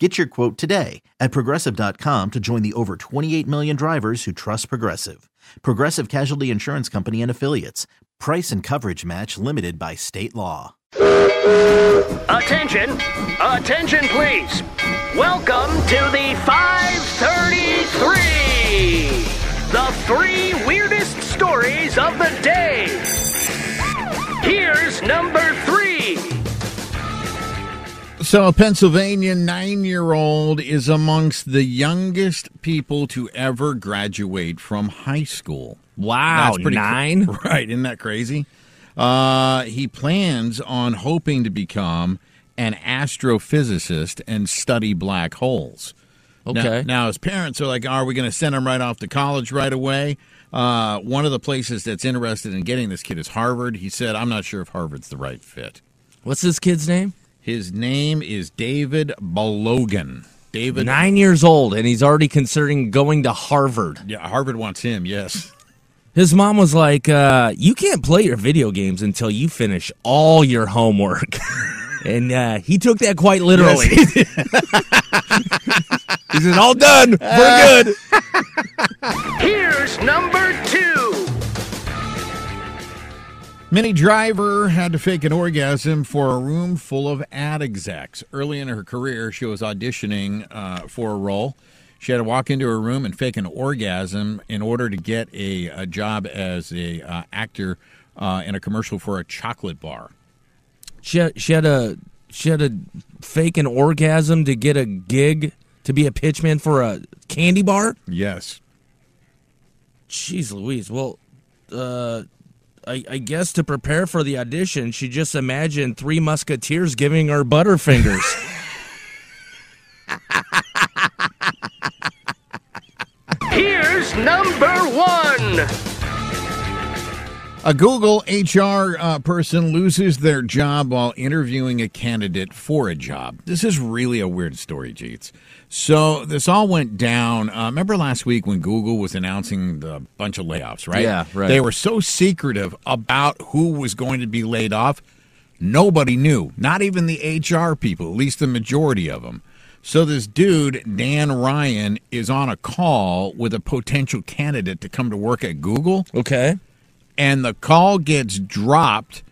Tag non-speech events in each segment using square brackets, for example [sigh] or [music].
Get your quote today at progressive.com to join the over 28 million drivers who trust Progressive. Progressive Casualty Insurance Company and Affiliates. Price and coverage match limited by state law. Attention! Attention, please! Welcome to the 533! The three weirdest stories of the day! Here's number three! So, a Pennsylvania nine year old is amongst the youngest people to ever graduate from high school. Wow, That's pretty nine? [laughs] right, isn't that crazy? Uh, he plans on hoping to become an astrophysicist and study black holes. Now- Okay. Now, his parents are like, are we going to send him right off to college right away? Uh, one of the places that's interested in getting this kid is Harvard. He said, I'm not sure if Harvard's the right fit. What's this kid's name? His name is David Balogun. David. Nine years old, and he's already considering going to Harvard. Yeah, Harvard wants him. Yes. His mom was like, uh, "You can't play your video games until you finish all your homework," [laughs] and uh, he took that quite literally. [laughs] he said, "All done. We're [laughs] good." Here's number two! Minnie Driver had to fake an orgasm for a room full of ad execs. Early in her career, she was auditioning uh, for a role. She had to walk into a room and fake an orgasm in order to get a, a job as a uh, actor uh, in a commercial for a chocolate bar. She had, she had a she had to fake an orgasm to get a gig to be a pitchman for a candy bar. Yes. Jeez Louise. Well, uh, I, I guess to prepare for the audition, she just imagined three musketeers giving her butterfingers. [laughs] Here's number one! A Google HR uh, person loses their job while interviewing a candidate for a job. This is really a weird story, Jeets. So this all went down. Uh, remember last week when Google was announcing the bunch of layoffs, right? Yeah, right. They were so secretive about who was going to be laid off. Nobody knew, not even the HR people, at least the majority of them. So this dude, Dan Ryan, is on a call with a potential candidate to come to work at Google okay. And the call gets dropped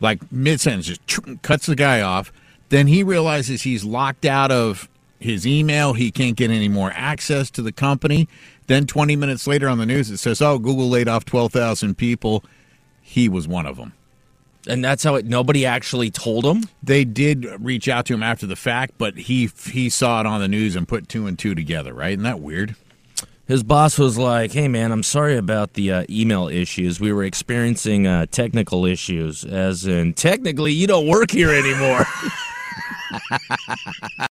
like mid sentence, just cuts the guy off. Then he realizes he's locked out of his email. He can't get any more access to the company. Then 20 minutes later on the news, it says, Oh, Google laid off 12,000 people. He was one of them. And that's how it. Nobody actually told him. They did reach out to him after the fact, but he he saw it on the news and put two and two together, right? Isn't that weird? His boss was like, "Hey, man, I'm sorry about the uh, email issues. We were experiencing uh, technical issues, as in technically you don't work here anymore." [laughs]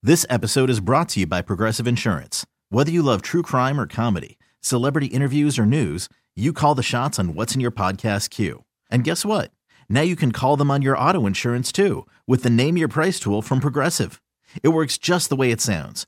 This episode is brought to you by Progressive Insurance. Whether you love true crime or comedy, celebrity interviews or news, you call the shots on what's in your podcast queue. And guess what? Now you can call them on your auto insurance too with the Name Your Price tool from Progressive. It works just the way it sounds.